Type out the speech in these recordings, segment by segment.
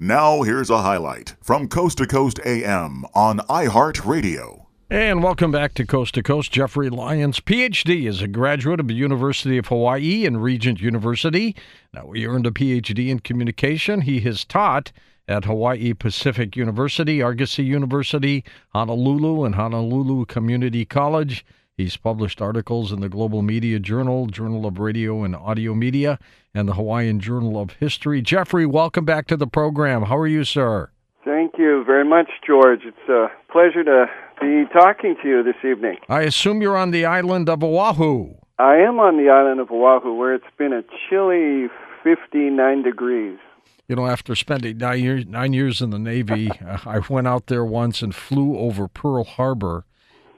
Now, here's a highlight from Coast to Coast AM on iHeartRadio. And welcome back to Coast to Coast. Jeffrey Lyons, PhD, is a graduate of the University of Hawaii and Regent University. Now, he earned a PhD in communication. He has taught at Hawaii Pacific University, Argosy University, Honolulu, and Honolulu Community College. He's published articles in the Global Media Journal, Journal of Radio and Audio Media, and the Hawaiian Journal of History. Jeffrey, welcome back to the program. How are you, sir? Thank you very much, George. It's a pleasure to be talking to you this evening. I assume you're on the island of Oahu. I am on the island of Oahu, where it's been a chilly 59 degrees. You know, after spending nine years, nine years in the Navy, uh, I went out there once and flew over Pearl Harbor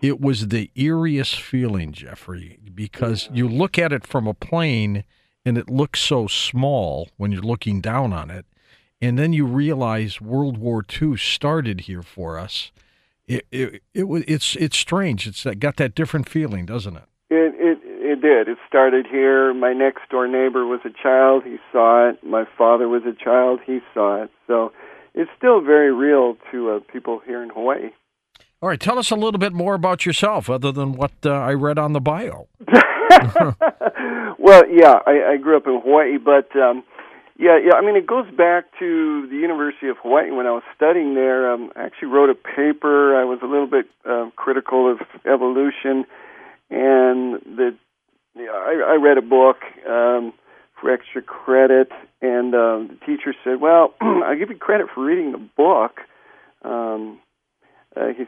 it was the eeriest feeling, Jeffrey, because you look at it from a plane and it looks so small when you're looking down on it. And then you realize World War II started here for us. It it, it was it's it's strange. It's got that different feeling, doesn't it? It it it did. It started here. My next door neighbor was a child. He saw it. My father was a child. He saw it. So it's still very real to uh, people here in Hawaii. All right, tell us a little bit more about yourself, other than what uh, I read on the bio. well, yeah, I, I grew up in Hawaii, but um, yeah, yeah. I mean, it goes back to the University of Hawaii when I was studying there. Um, I actually wrote a paper. I was a little bit uh, critical of evolution, and the yeah, I, I read a book um, for extra credit, and uh, the teacher said, "Well, I'll give you credit for reading the book." Um, uh, he's,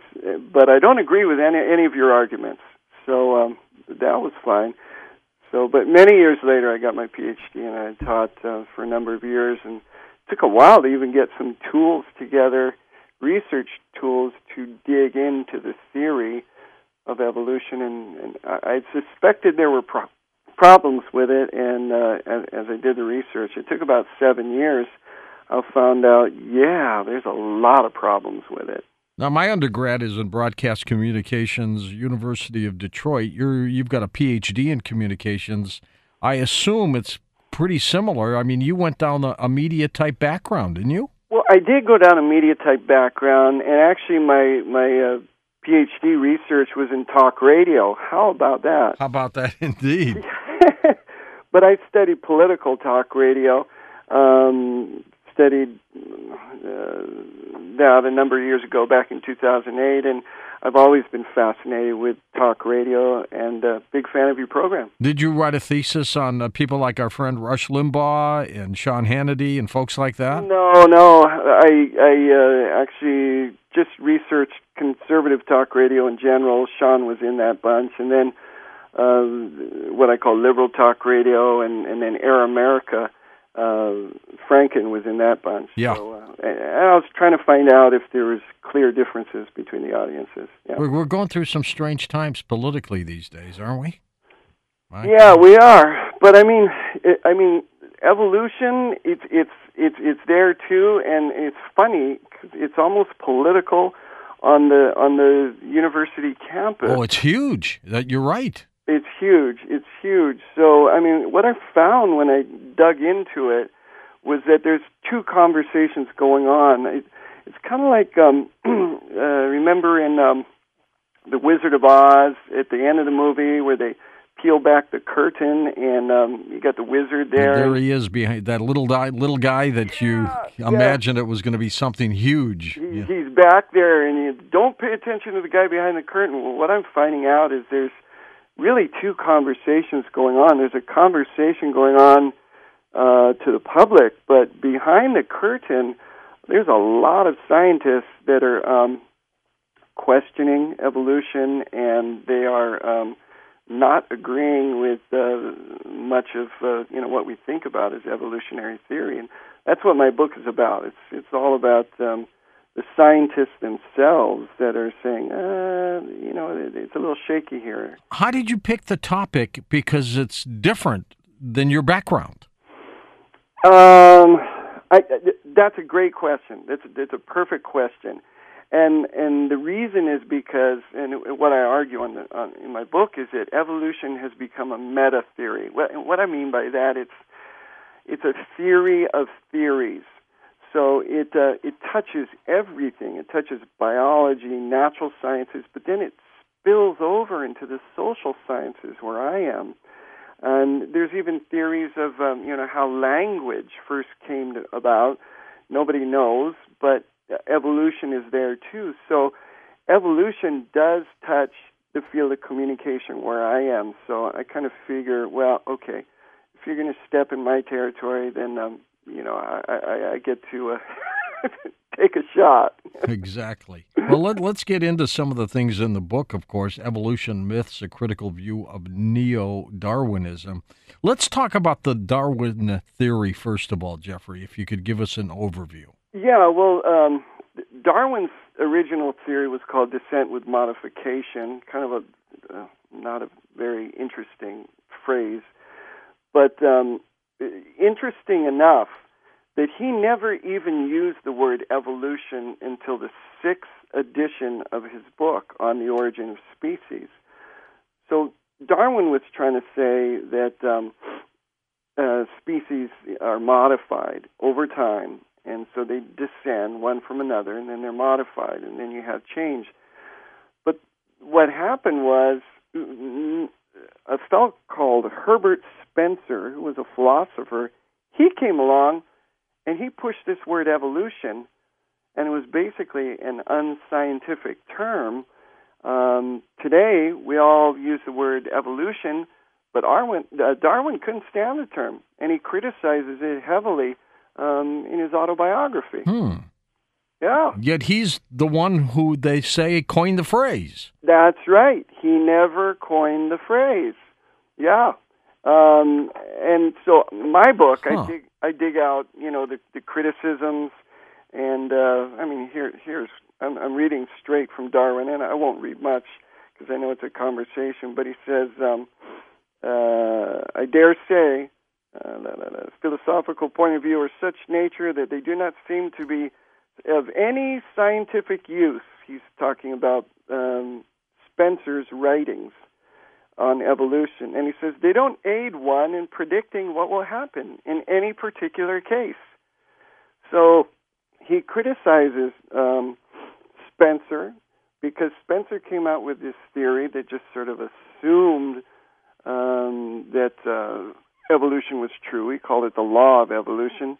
but I don't agree with any any of your arguments. So um, that was fine. So, but many years later, I got my PhD, and I taught uh, for a number of years, and it took a while to even get some tools together, research tools to dig into the theory of evolution, and, and I, I suspected there were pro- problems with it, and uh, as, as I did the research, it took about seven years. I found out, yeah, there's a lot of problems with it. Now, my undergrad is in broadcast communications, University of Detroit. You're you've got a PhD in communications. I assume it's pretty similar. I mean, you went down a, a media type background, didn't you? Well, I did go down a media type background, and actually, my my uh, PhD research was in talk radio. How about that? How about that, indeed? but I studied political talk radio. Um, studied uh, that a number of years ago, back in 2008, and I've always been fascinated with talk radio and a uh, big fan of your program. Did you write a thesis on uh, people like our friend Rush Limbaugh and Sean Hannity and folks like that? No, no. I I uh, actually just researched conservative talk radio in general. Sean was in that bunch, and then uh, what I call liberal talk radio, and and then Air America uh, Franken was in that bunch. Yeah. So, uh, and I was trying to find out if there was clear differences between the audiences. Yeah. We're, we're going through some strange times politically these days, aren't we? My yeah, God. we are. But I mean, it, I mean, evolution. It's it's it's it's there too, and it's funny. Cause it's almost political on the on the university campus. Oh, it's huge. That you're right. It's huge. It's huge. So, I mean, what I found when I dug into it was that there's two conversations going on. It, it's kind of like um, uh, remember in um, the Wizard of Oz at the end of the movie where they peel back the curtain and um, you got the wizard there. And there he is behind that little guy, little guy that yeah, you imagined yeah. it was going to be something huge. He, yeah. He's back there, and you don't pay attention to the guy behind the curtain. Well, what I'm finding out is there's really two conversations going on. There's a conversation going on uh, to the public, but behind the curtain, there's a lot of scientists that are um, questioning evolution, and they are um, not agreeing with uh, much of uh, you know what we think about as evolutionary theory, and that's what my book is about. It's it's all about um, the scientists themselves that are saying, uh, you know, it's a little shaky here. How did you pick the topic? Because it's different than your background. Um, I, that's a great question. That's a, that's a perfect question, and and the reason is because, and what I argue on the on, in my book is that evolution has become a meta theory. What, what I mean by that, it's it's a theory of theories so it uh, it touches everything. It touches biology, natural sciences, but then it spills over into the social sciences where I am. And there's even theories of um, you know how language first came to, about. Nobody knows, but evolution is there too. So evolution does touch the field of communication where I am. So I kind of figure, well, okay, if you're going to step in my territory, then um, you know I, I, I get to uh, take a shot. exactly. Well, let, let's get into some of the things in the book. Of course, evolution myths, a critical view of neo-Darwinism. Let's talk about the Darwin theory first of all, Jeffrey. If you could give us an overview. Yeah. Well, um, Darwin's original theory was called descent with modification. Kind of a uh, not a very interesting phrase. But um, interesting enough that he never even used the word evolution until the sixth edition of his book on the origin of species. So Darwin was trying to say that um, uh, species are modified over time, and so they descend one from another, and then they're modified, and then you have change. But what happened was a fellow called Herbert Spencer, who was a philosopher, he came along and he pushed this word evolution, and it was basically an unscientific term. Um, today, we all use the word evolution, but Darwin, uh, Darwin couldn't stand the term, and he criticizes it heavily um, in his autobiography. Hmm. Yeah. Yet he's the one who they say coined the phrase. That's right. He never coined the phrase. Yeah. Um, and so my book, huh. I dig, I dig out, you know, the, the criticisms, and uh, I mean, here, here's I'm, I'm reading straight from Darwin, and I won't read much because I know it's a conversation. But he says, um, uh, I dare say, uh, the philosophical point of view are such nature that they do not seem to be of any scientific use. He's talking about um, Spencer's writings on evolution. And he says they don't aid one in predicting what will happen in any particular case. So he criticizes um, Spencer because Spencer came out with this theory that just sort of assumed um, that uh, evolution was true. He called it the law of evolution.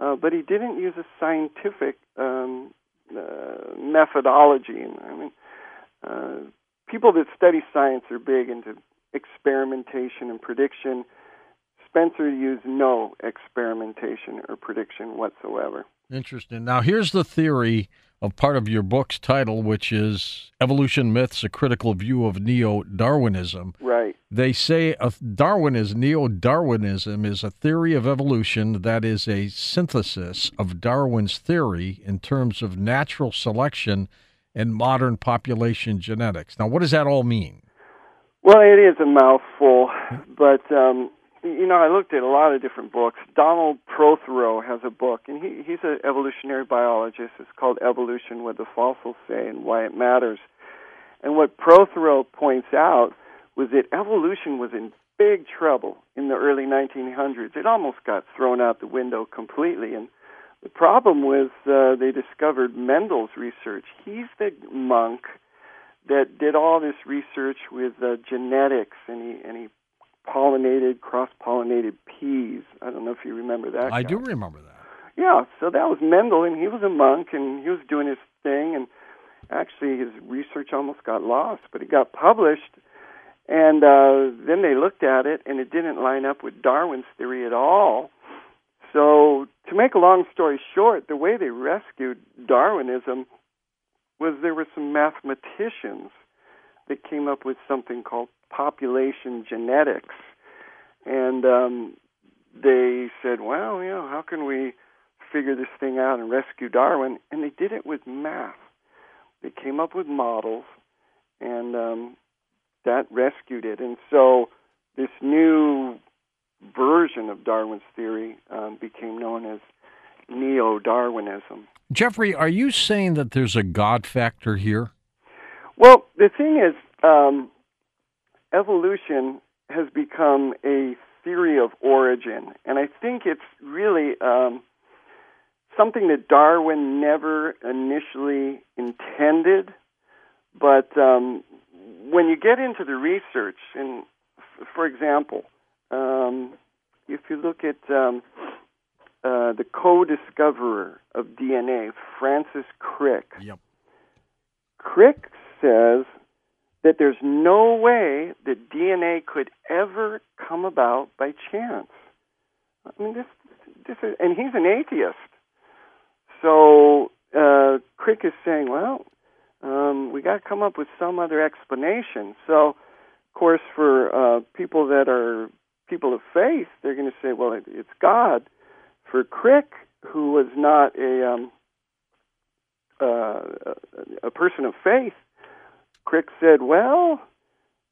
Uh, but he didn't use a scientific um, uh, methodology. I mean, uh, people that study science are big into experimentation and prediction. Spencer used no experimentation or prediction whatsoever. Interesting. Now, here's the theory of part of your book's title, which is Evolution Myths, a Critical View of Neo Darwinism. Right. They say Darwinism, Neo Darwinism, is a theory of evolution that is a synthesis of Darwin's theory in terms of natural selection and modern population genetics. Now, what does that all mean? Well, it is a mouthful, but um, you know, I looked at a lot of different books. Donald Prothero has a book, and he, he's an evolutionary biologist. It's called Evolution: What the Fossils Say and Why It Matters. And what Prothero points out was that evolution was in big trouble in the early 1900s. It almost got thrown out the window completely, and the problem was uh, they discovered Mendel's research. He's the monk that did all this research with uh, genetics, and he and he pollinated, cross-pollinated peas. I don't know if you remember that. I guy. do remember that. Yeah, so that was Mendel, and he was a monk, and he was doing his thing, and actually his research almost got lost, but it got published. And uh, then they looked at it, and it didn't line up with Darwin's theory at all. So, to make a long story short, the way they rescued Darwinism was there were some mathematicians that came up with something called population genetics, and um, they said, "Well, you know, how can we figure this thing out and rescue Darwin?" And they did it with math. They came up with models, and um, that rescued it. And so this new version of Darwin's theory um, became known as neo Darwinism. Jeffrey, are you saying that there's a God factor here? Well, the thing is, um, evolution has become a theory of origin, and I think it's really um, something that Darwin never initially intended. But um, when you get into the research, and f- for example, um, if you look at um, uh, the co-discoverer of DNA, Francis Crick, Yep. Crick says that there's no way that DNA could ever come about by chance. I mean, this, this is, and he's an atheist. So uh, Crick is saying, well, um, we got to come up with some other explanation. So, of course, for uh, people that are people of faith, they're going to say, well, it, it's God. For Crick, who was not a um, uh, a person of faith, Crick said, well,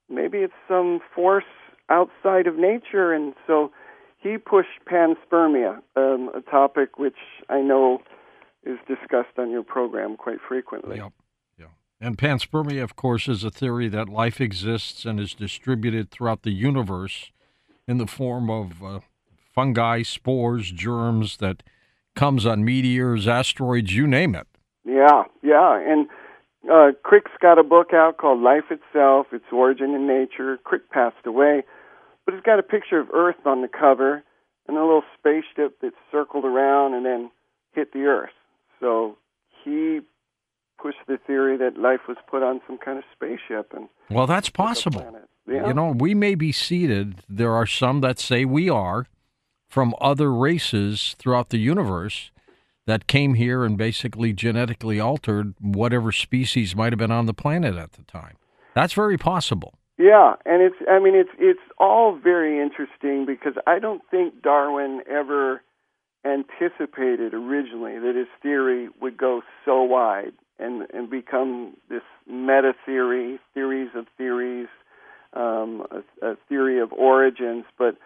maybe it's some force outside of nature, and so he pushed panspermia, um, a topic which I know is discussed on your program quite frequently. Yep. And panspermia, of course, is a theory that life exists and is distributed throughout the universe in the form of uh, fungi, spores, germs that comes on meteors, asteroids, you name it. Yeah, yeah, and uh, Crick's got a book out called Life Itself: Its Origin in Nature. Crick passed away, but it's got a picture of Earth on the cover and a little spaceship that circled around and then hit the Earth. So he pushed the theory that life was put on some kind of spaceship and Well, that's possible. Yeah. You know, we may be seeded. There are some that say we are from other races throughout the universe that came here and basically genetically altered whatever species might have been on the planet at the time. That's very possible. Yeah, and it's I mean it's it's all very interesting because I don't think Darwin ever anticipated originally that his theory would go so wide and and become this meta theory, theories of theories, um, a, a theory of origins, but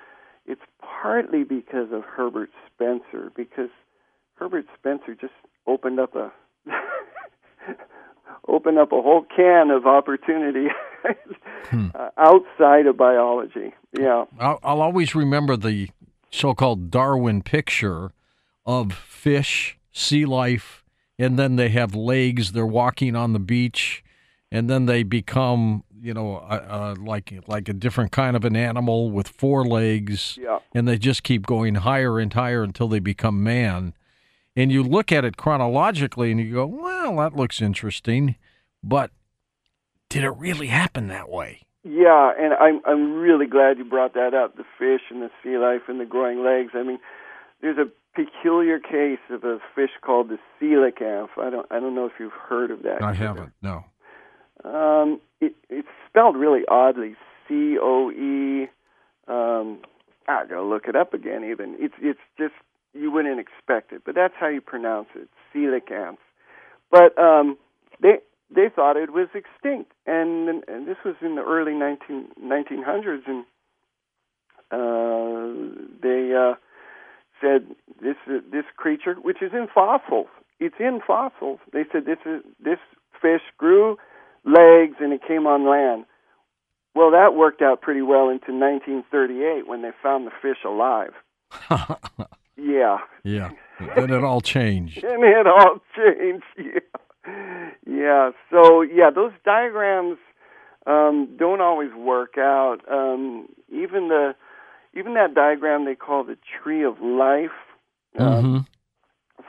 it's partly because of Herbert Spencer because Herbert Spencer just opened up a opened up a whole can of opportunity uh, outside of biology. Yeah. I'll, I'll always remember the so-called Darwin picture of fish, sea life, and then they have legs. They're walking on the beach, and then they become, you know, like like a different kind of an animal with four legs, Yeah. and they just keep going higher and higher until they become man. And you look at it chronologically, and you go, "Well, that looks interesting," but did it really happen that way? Yeah, and I'm I'm really glad you brought that up, the fish and the sea life and the growing legs. I mean, there's a peculiar case of a fish called the coelacanth. I don't I don't know if you've heard of that. I haven't. No. Um, it, it's spelled really oddly. C O E. Um, I gotta look it up again. Even it's it's just you wouldn't expect it, but that's how you pronounce it, coelacanth. But um, they they thought it was extinct, and and this was in the early 19, 1900s, and uh, they uh, said this this creature, which is in fossils, it's in fossils. They said this is this fish grew legs and it came on land. Well, that worked out pretty well into 1938 when they found the fish alive. Yeah, Yeah. then it all changed. and it all changed. Yeah, yeah. So yeah, those diagrams um, don't always work out. Um, even the even that diagram they call the tree of life, hmm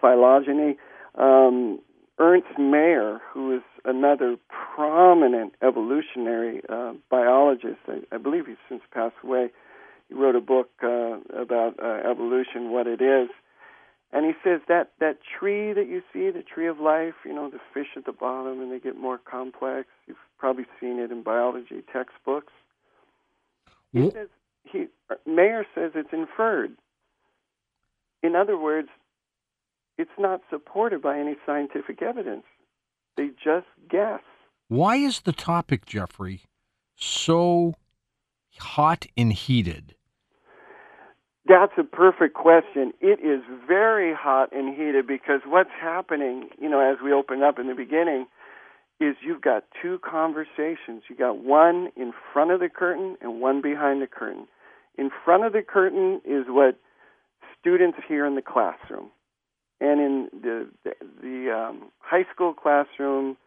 phylogeny. Um, Ernst Mayr, who is another prominent evolutionary uh, biologist, I, I believe he's since passed away. He wrote a book uh, about uh, evolution, what it is, and he says that that tree that you see, the tree of life, you know, the fish at the bottom, and they get more complex. You've probably seen it in biology textbooks. He says he Mayr says it's inferred. In other words, it's not supported by any scientific evidence. They just guess. Why is the topic, Jeffrey, so hot and heated? That's a perfect question. It is very hot and heated because what's happening, you know, as we opened up in the beginning, is you've got two conversations. You got one in front of the curtain and one behind the curtain. In front of the curtain is what students hear in the classroom. and in the the, the um, high school classroom,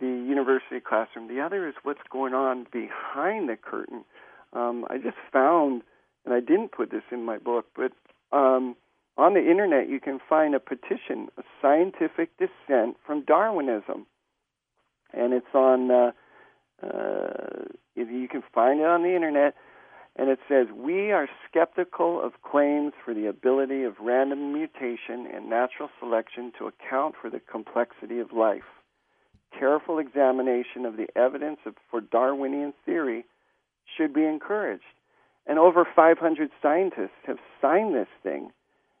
the university classroom. The other is what's going on behind the curtain. Um, I just found, and I didn't put this in my book, but um, on the internet you can find a petition, a scientific dissent from Darwinism, and it's on. Uh, uh, you can find it on the internet, and it says we are skeptical of claims for the ability of random mutation and natural selection to account for the complexity of life. Careful examination of the evidence of, for Darwinian theory should be encouraged. And over 500 scientists have signed this thing.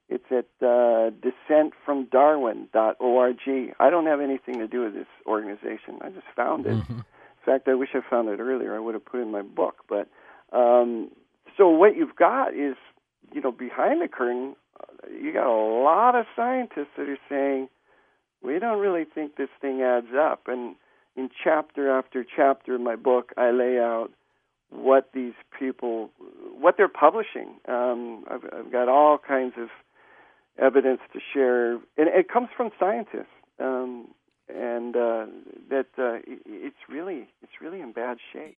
It's at uh, dissentfromdarwin.org. I don't have anything to do with this organization. I just found it. Mm-hmm. In fact, I wish I found it earlier. I would have put it in my book. But um, so what you've got is, you know, behind the curtain, uh, you got a lot of scientists that are saying we don't really think this thing adds up. And in chapter after chapter of my book, I lay out what these people, what they're publishing. Um, I've, I've got all kinds of evidence to share, and it comes from scientists. Um, and uh, that uh, it's really it's really in bad shape.